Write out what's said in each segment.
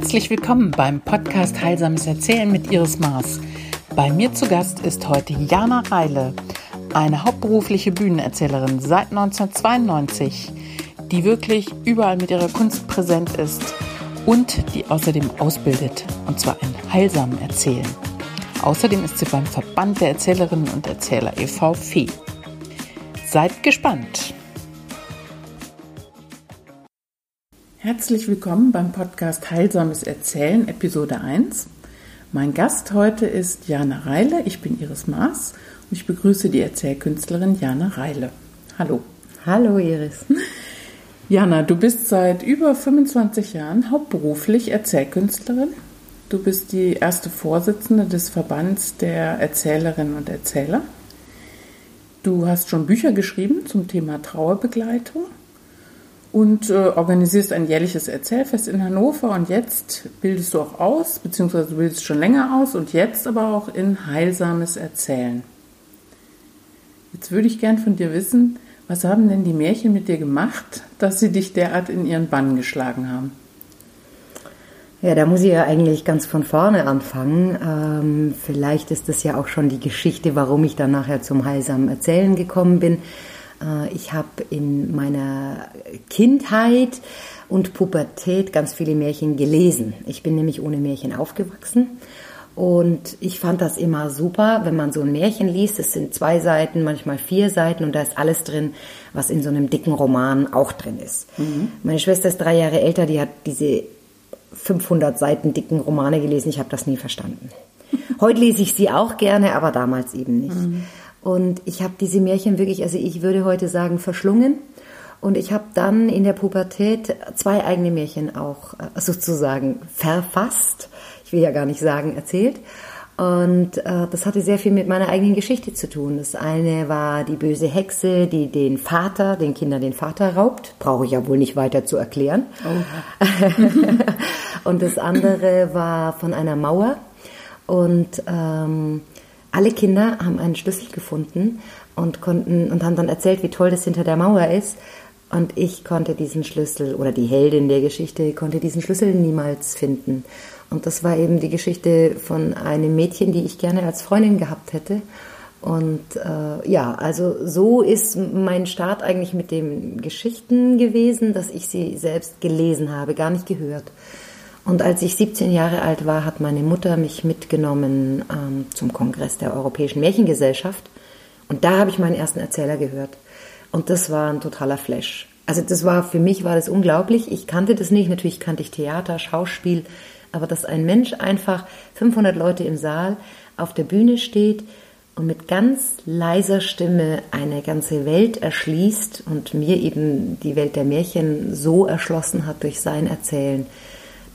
Herzlich willkommen beim Podcast Heilsames Erzählen mit Iris Maas. Bei mir zu Gast ist heute Jana Reile, eine hauptberufliche Bühnenerzählerin seit 1992, die wirklich überall mit ihrer Kunst präsent ist und die außerdem ausbildet, und zwar in heilsamen Erzählen. Außerdem ist sie beim Verband der Erzählerinnen und Erzähler e.V. FEE. Seid gespannt! Herzlich willkommen beim Podcast Heilsames Erzählen, Episode 1. Mein Gast heute ist Jana Reile. Ich bin Iris Maas und ich begrüße die Erzählkünstlerin Jana Reile. Hallo. Hallo Iris. Jana, du bist seit über 25 Jahren hauptberuflich Erzählkünstlerin. Du bist die erste Vorsitzende des Verbands der Erzählerinnen und Erzähler. Du hast schon Bücher geschrieben zum Thema Trauerbegleitung und äh, organisierst ein jährliches Erzählfest in Hannover und jetzt bildest du auch aus, beziehungsweise du bildest schon länger aus und jetzt aber auch in heilsames Erzählen. Jetzt würde ich gern von dir wissen, was haben denn die Märchen mit dir gemacht, dass sie dich derart in ihren Bann geschlagen haben? Ja, da muss ich ja eigentlich ganz von vorne anfangen. Ähm, vielleicht ist das ja auch schon die Geschichte, warum ich dann nachher zum heilsamen Erzählen gekommen bin. Äh, ich habe in meiner Kindheit und Pubertät ganz viele Märchen gelesen. Ich bin nämlich ohne Märchen aufgewachsen. Und ich fand das immer super, wenn man so ein Märchen liest. Es sind zwei Seiten, manchmal vier Seiten und da ist alles drin, was in so einem dicken Roman auch drin ist. Mhm. Meine Schwester ist drei Jahre älter, die hat diese 500 Seiten dicken Romane gelesen. Ich habe das nie verstanden. Heute lese ich sie auch gerne, aber damals eben nicht. Mhm. Und ich habe diese Märchen wirklich, also ich würde heute sagen, verschlungen. Und ich habe dann in der Pubertät zwei eigene Märchen auch äh, sozusagen verfasst. Ich will ja gar nicht sagen erzählt. Und äh, das hatte sehr viel mit meiner eigenen Geschichte zu tun. Das eine war die böse Hexe, die den Vater, den Kindern den Vater raubt. Brauche ich ja wohl nicht weiter zu erklären. Oh. und das andere war von einer Mauer. Und ähm, alle Kinder haben einen Schlüssel gefunden und konnten und haben dann erzählt, wie toll das hinter der Mauer ist. Und ich konnte diesen Schlüssel oder die Heldin der Geschichte konnte diesen Schlüssel niemals finden. Und das war eben die Geschichte von einem Mädchen, die ich gerne als Freundin gehabt hätte. Und äh, ja, also so ist mein Start eigentlich mit den Geschichten gewesen, dass ich sie selbst gelesen habe, gar nicht gehört. Und als ich 17 Jahre alt war, hat meine Mutter mich mitgenommen ähm, zum Kongress der Europäischen Märchengesellschaft. Und da habe ich meinen ersten Erzähler gehört. Und das war ein totaler Flash. Also das war, für mich war das unglaublich. Ich kannte das nicht. Natürlich kannte ich Theater, Schauspiel. Aber dass ein Mensch einfach 500 Leute im Saal auf der Bühne steht und mit ganz leiser Stimme eine ganze Welt erschließt und mir eben die Welt der Märchen so erschlossen hat durch sein Erzählen,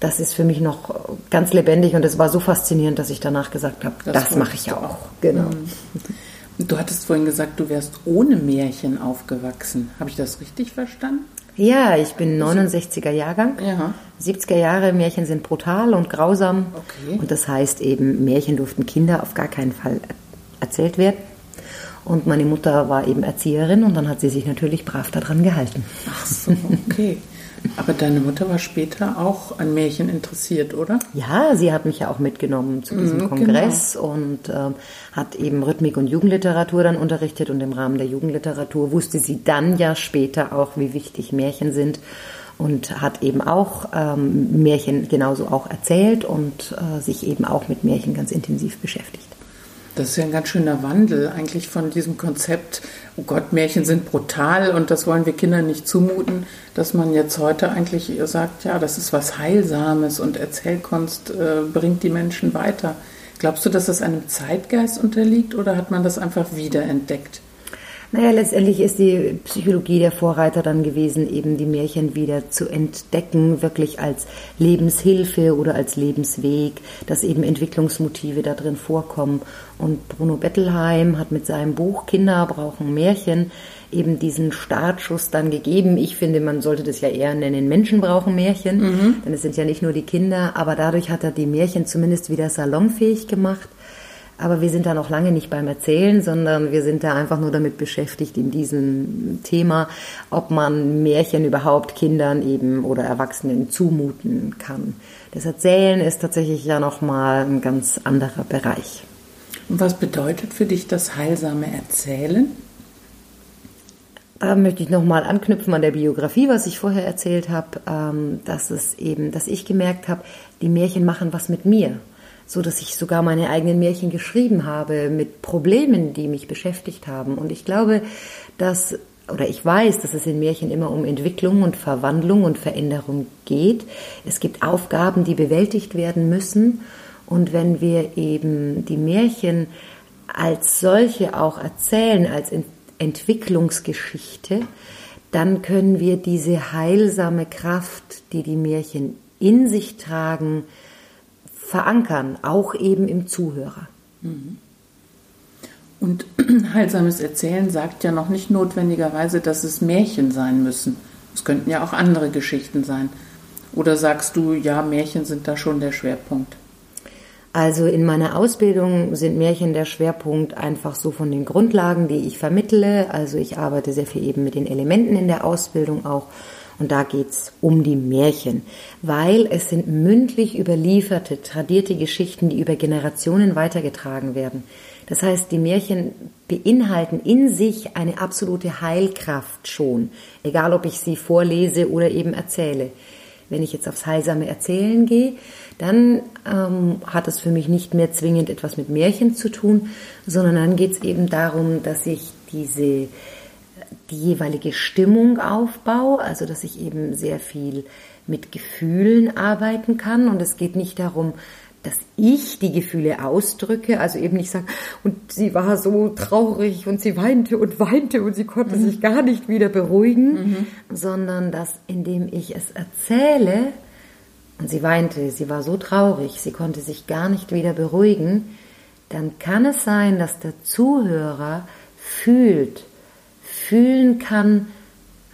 das ist für mich noch ganz lebendig und es war so faszinierend, dass ich danach gesagt habe, das, das mache ich auch. auch. Genau. Mhm. Du hattest vorhin gesagt, du wärst ohne Märchen aufgewachsen. Habe ich das richtig verstanden? Ja, ich bin 69er Jahrgang. Ja. 70er Jahre Märchen sind brutal und grausam. Okay. Und das heißt eben, Märchen durften Kinder auf gar keinen Fall erzählt werden. Und meine Mutter war eben Erzieherin und dann hat sie sich natürlich brav daran gehalten. Ach so, okay. Aber deine Mutter war später auch an Märchen interessiert, oder? Ja, sie hat mich ja auch mitgenommen zu diesem mhm, Kongress genau. und äh, hat eben Rhythmik und Jugendliteratur dann unterrichtet und im Rahmen der Jugendliteratur wusste sie dann ja später auch, wie wichtig Märchen sind und hat eben auch ähm, Märchen genauso auch erzählt und äh, sich eben auch mit Märchen ganz intensiv beschäftigt. Das ist ja ein ganz schöner Wandel eigentlich von diesem Konzept, oh Gott, Märchen sind brutal und das wollen wir Kindern nicht zumuten, dass man jetzt heute eigentlich sagt, ja, das ist was Heilsames und Erzählkunst äh, bringt die Menschen weiter. Glaubst du, dass das einem Zeitgeist unterliegt oder hat man das einfach wiederentdeckt? Naja, letztendlich ist die Psychologie der Vorreiter dann gewesen, eben die Märchen wieder zu entdecken, wirklich als Lebenshilfe oder als Lebensweg, dass eben Entwicklungsmotive da drin vorkommen. Und Bruno Bettelheim hat mit seinem Buch Kinder brauchen Märchen eben diesen Startschuss dann gegeben. Ich finde, man sollte das ja eher nennen, Menschen brauchen Märchen, mhm. denn es sind ja nicht nur die Kinder, aber dadurch hat er die Märchen zumindest wieder salonfähig gemacht Aber wir sind da noch lange nicht beim Erzählen, sondern wir sind da einfach nur damit beschäftigt in diesem Thema, ob man Märchen überhaupt Kindern eben oder Erwachsenen zumuten kann. Das Erzählen ist tatsächlich ja nochmal ein ganz anderer Bereich. Und was bedeutet für dich das heilsame Erzählen? Da möchte ich nochmal anknüpfen an der Biografie, was ich vorher erzählt habe, ähm, dass es eben, dass ich gemerkt habe, die Märchen machen was mit mir so dass ich sogar meine eigenen Märchen geschrieben habe mit Problemen, die mich beschäftigt haben. Und ich glaube, dass oder ich weiß, dass es in Märchen immer um Entwicklung und Verwandlung und Veränderung geht. Es gibt Aufgaben, die bewältigt werden müssen. Und wenn wir eben die Märchen als solche auch erzählen, als Entwicklungsgeschichte, dann können wir diese heilsame Kraft, die die Märchen in sich tragen, verankern, auch eben im Zuhörer. Mhm. Und heilsames Erzählen sagt ja noch nicht notwendigerweise, dass es Märchen sein müssen. Es könnten ja auch andere Geschichten sein. Oder sagst du, ja, Märchen sind da schon der Schwerpunkt? Also in meiner Ausbildung sind Märchen der Schwerpunkt einfach so von den Grundlagen, die ich vermittle. Also ich arbeite sehr viel eben mit den Elementen in der Ausbildung auch und da geht's um die Märchen, weil es sind mündlich überlieferte, tradierte Geschichten, die über Generationen weitergetragen werden. Das heißt, die Märchen beinhalten in sich eine absolute Heilkraft schon, egal ob ich sie vorlese oder eben erzähle. Wenn ich jetzt aufs heilsame Erzählen gehe, dann ähm, hat es für mich nicht mehr zwingend etwas mit Märchen zu tun, sondern dann geht es eben darum, dass ich diese die jeweilige Stimmung aufbaue, also dass ich eben sehr viel mit Gefühlen arbeiten kann und es geht nicht darum, dass ich die Gefühle ausdrücke, also eben nicht sagen, und sie war so traurig und sie weinte und weinte und sie konnte mhm. sich gar nicht wieder beruhigen, mhm. sondern dass indem ich es erzähle und sie weinte, sie war so traurig, sie konnte sich gar nicht wieder beruhigen, dann kann es sein, dass der Zuhörer fühlt, fühlen kann,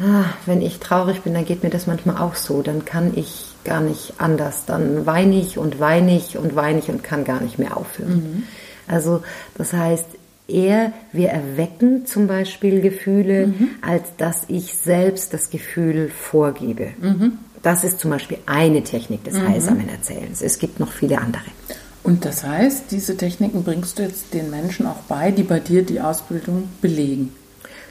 ah, wenn ich traurig bin, dann geht mir das manchmal auch so, dann kann ich gar nicht anders, dann weine ich und weine ich und weine ich und kann gar nicht mehr aufhören. Mhm. Also das heißt, eher wir erwecken zum Beispiel Gefühle, mhm. als dass ich selbst das Gefühl vorgebe. Mhm. Das ist zum Beispiel eine Technik des mhm. heilsamen Erzählens. Es gibt noch viele andere. Und das heißt, diese Techniken bringst du jetzt den Menschen auch bei, die bei dir die Ausbildung belegen.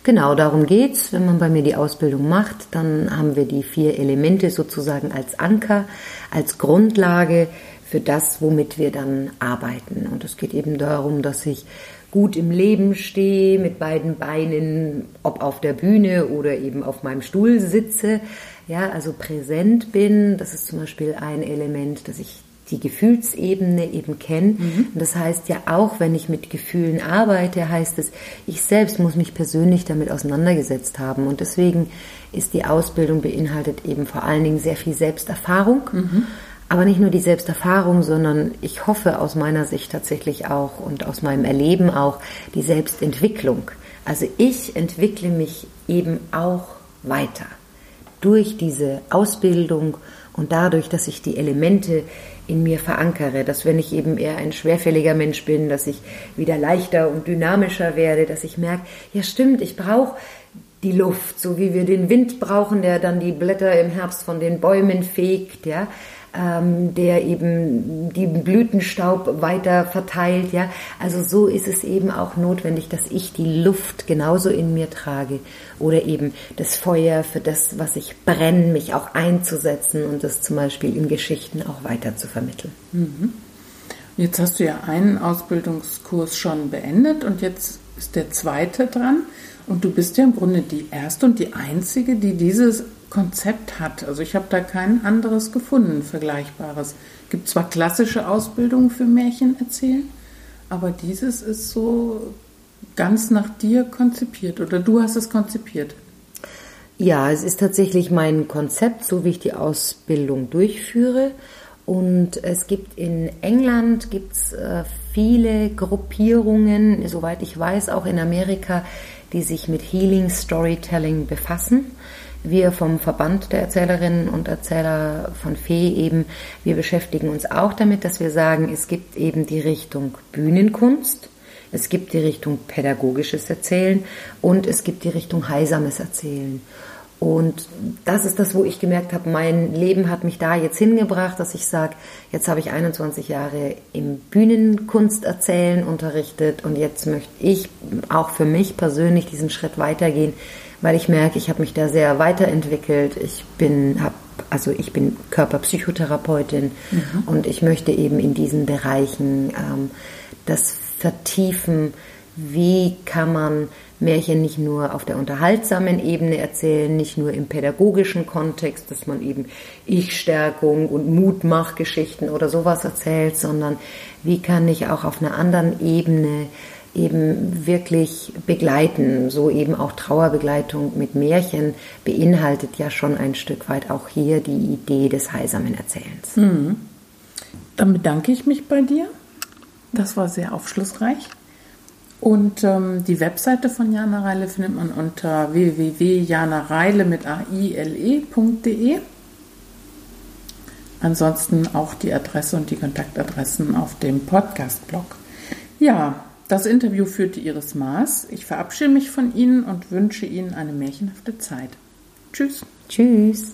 Genau, darum geht's. Wenn man bei mir die Ausbildung macht, dann haben wir die vier Elemente sozusagen als Anker, als Grundlage für das, womit wir dann arbeiten. Und es geht eben darum, dass ich gut im Leben stehe, mit beiden Beinen, ob auf der Bühne oder eben auf meinem Stuhl sitze. Ja, also präsent bin. Das ist zum Beispiel ein Element, dass ich die Gefühlsebene eben kennen. Mhm. Das heißt ja auch, wenn ich mit Gefühlen arbeite, heißt es, ich selbst muss mich persönlich damit auseinandergesetzt haben. Und deswegen ist die Ausbildung beinhaltet eben vor allen Dingen sehr viel Selbsterfahrung. Mhm. Aber nicht nur die Selbsterfahrung, sondern ich hoffe aus meiner Sicht tatsächlich auch und aus meinem Erleben auch die Selbstentwicklung. Also ich entwickle mich eben auch weiter durch diese Ausbildung und dadurch, dass ich die Elemente in mir verankere, dass wenn ich eben eher ein schwerfälliger Mensch bin, dass ich wieder leichter und dynamischer werde, dass ich merke, ja stimmt, ich brauche die Luft, so wie wir den Wind brauchen, der dann die Blätter im Herbst von den Bäumen fegt, ja, ähm, der eben die Blütenstaub weiter verteilt, ja. Also so ist es eben auch notwendig, dass ich die Luft genauso in mir trage oder eben das Feuer für das, was ich brenne, mich auch einzusetzen und das zum Beispiel in Geschichten auch weiter zu vermitteln. Mhm. Jetzt hast du ja einen Ausbildungskurs schon beendet und jetzt ist der zweite dran. Und du bist ja im Grunde die erste und die einzige, die dieses Konzept hat. Also ich habe da kein anderes gefunden, vergleichbares. Es gibt zwar klassische Ausbildungen für Märchen erzählen, aber dieses ist so ganz nach dir konzipiert oder du hast es konzipiert. Ja, es ist tatsächlich mein Konzept, so wie ich die Ausbildung durchführe. Und es gibt in England gibt's, äh, viele Gruppierungen, soweit ich weiß, auch in Amerika, die sich mit Healing Storytelling befassen wir vom Verband der Erzählerinnen und Erzähler von Fee eben, wir beschäftigen uns auch damit, dass wir sagen, es gibt eben die Richtung Bühnenkunst, es gibt die Richtung pädagogisches Erzählen und es gibt die Richtung heilsames Erzählen. Und das ist das, wo ich gemerkt habe, mein Leben hat mich da jetzt hingebracht, dass ich sage, jetzt habe ich 21 Jahre im Bühnenkunst erzählen unterrichtet und jetzt möchte ich auch für mich persönlich diesen Schritt weitergehen, weil ich merke, ich habe mich da sehr weiterentwickelt. Ich bin, hab, also ich bin Körperpsychotherapeutin mhm. und ich möchte eben in diesen Bereichen ähm, das vertiefen, wie kann man Märchen nicht nur auf der unterhaltsamen Ebene erzählen, nicht nur im pädagogischen Kontext, dass man eben Ich-Stärkung und Mutmachgeschichten oder sowas erzählt, sondern wie kann ich auch auf einer anderen Ebene eben wirklich begleiten. So eben auch Trauerbegleitung mit Märchen beinhaltet ja schon ein Stück weit auch hier die Idee des heilsamen Erzählens. Mhm. Dann bedanke ich mich bei dir. Das war sehr aufschlussreich. Und ähm, die Webseite von Jana Reile findet man unter www.janareile mit aile.de. Ansonsten auch die Adresse und die Kontaktadressen auf dem Podcast-Blog. Ja, das Interview führte Iris Maas. Ich verabschiede mich von Ihnen und wünsche Ihnen eine märchenhafte Zeit. Tschüss. Tschüss.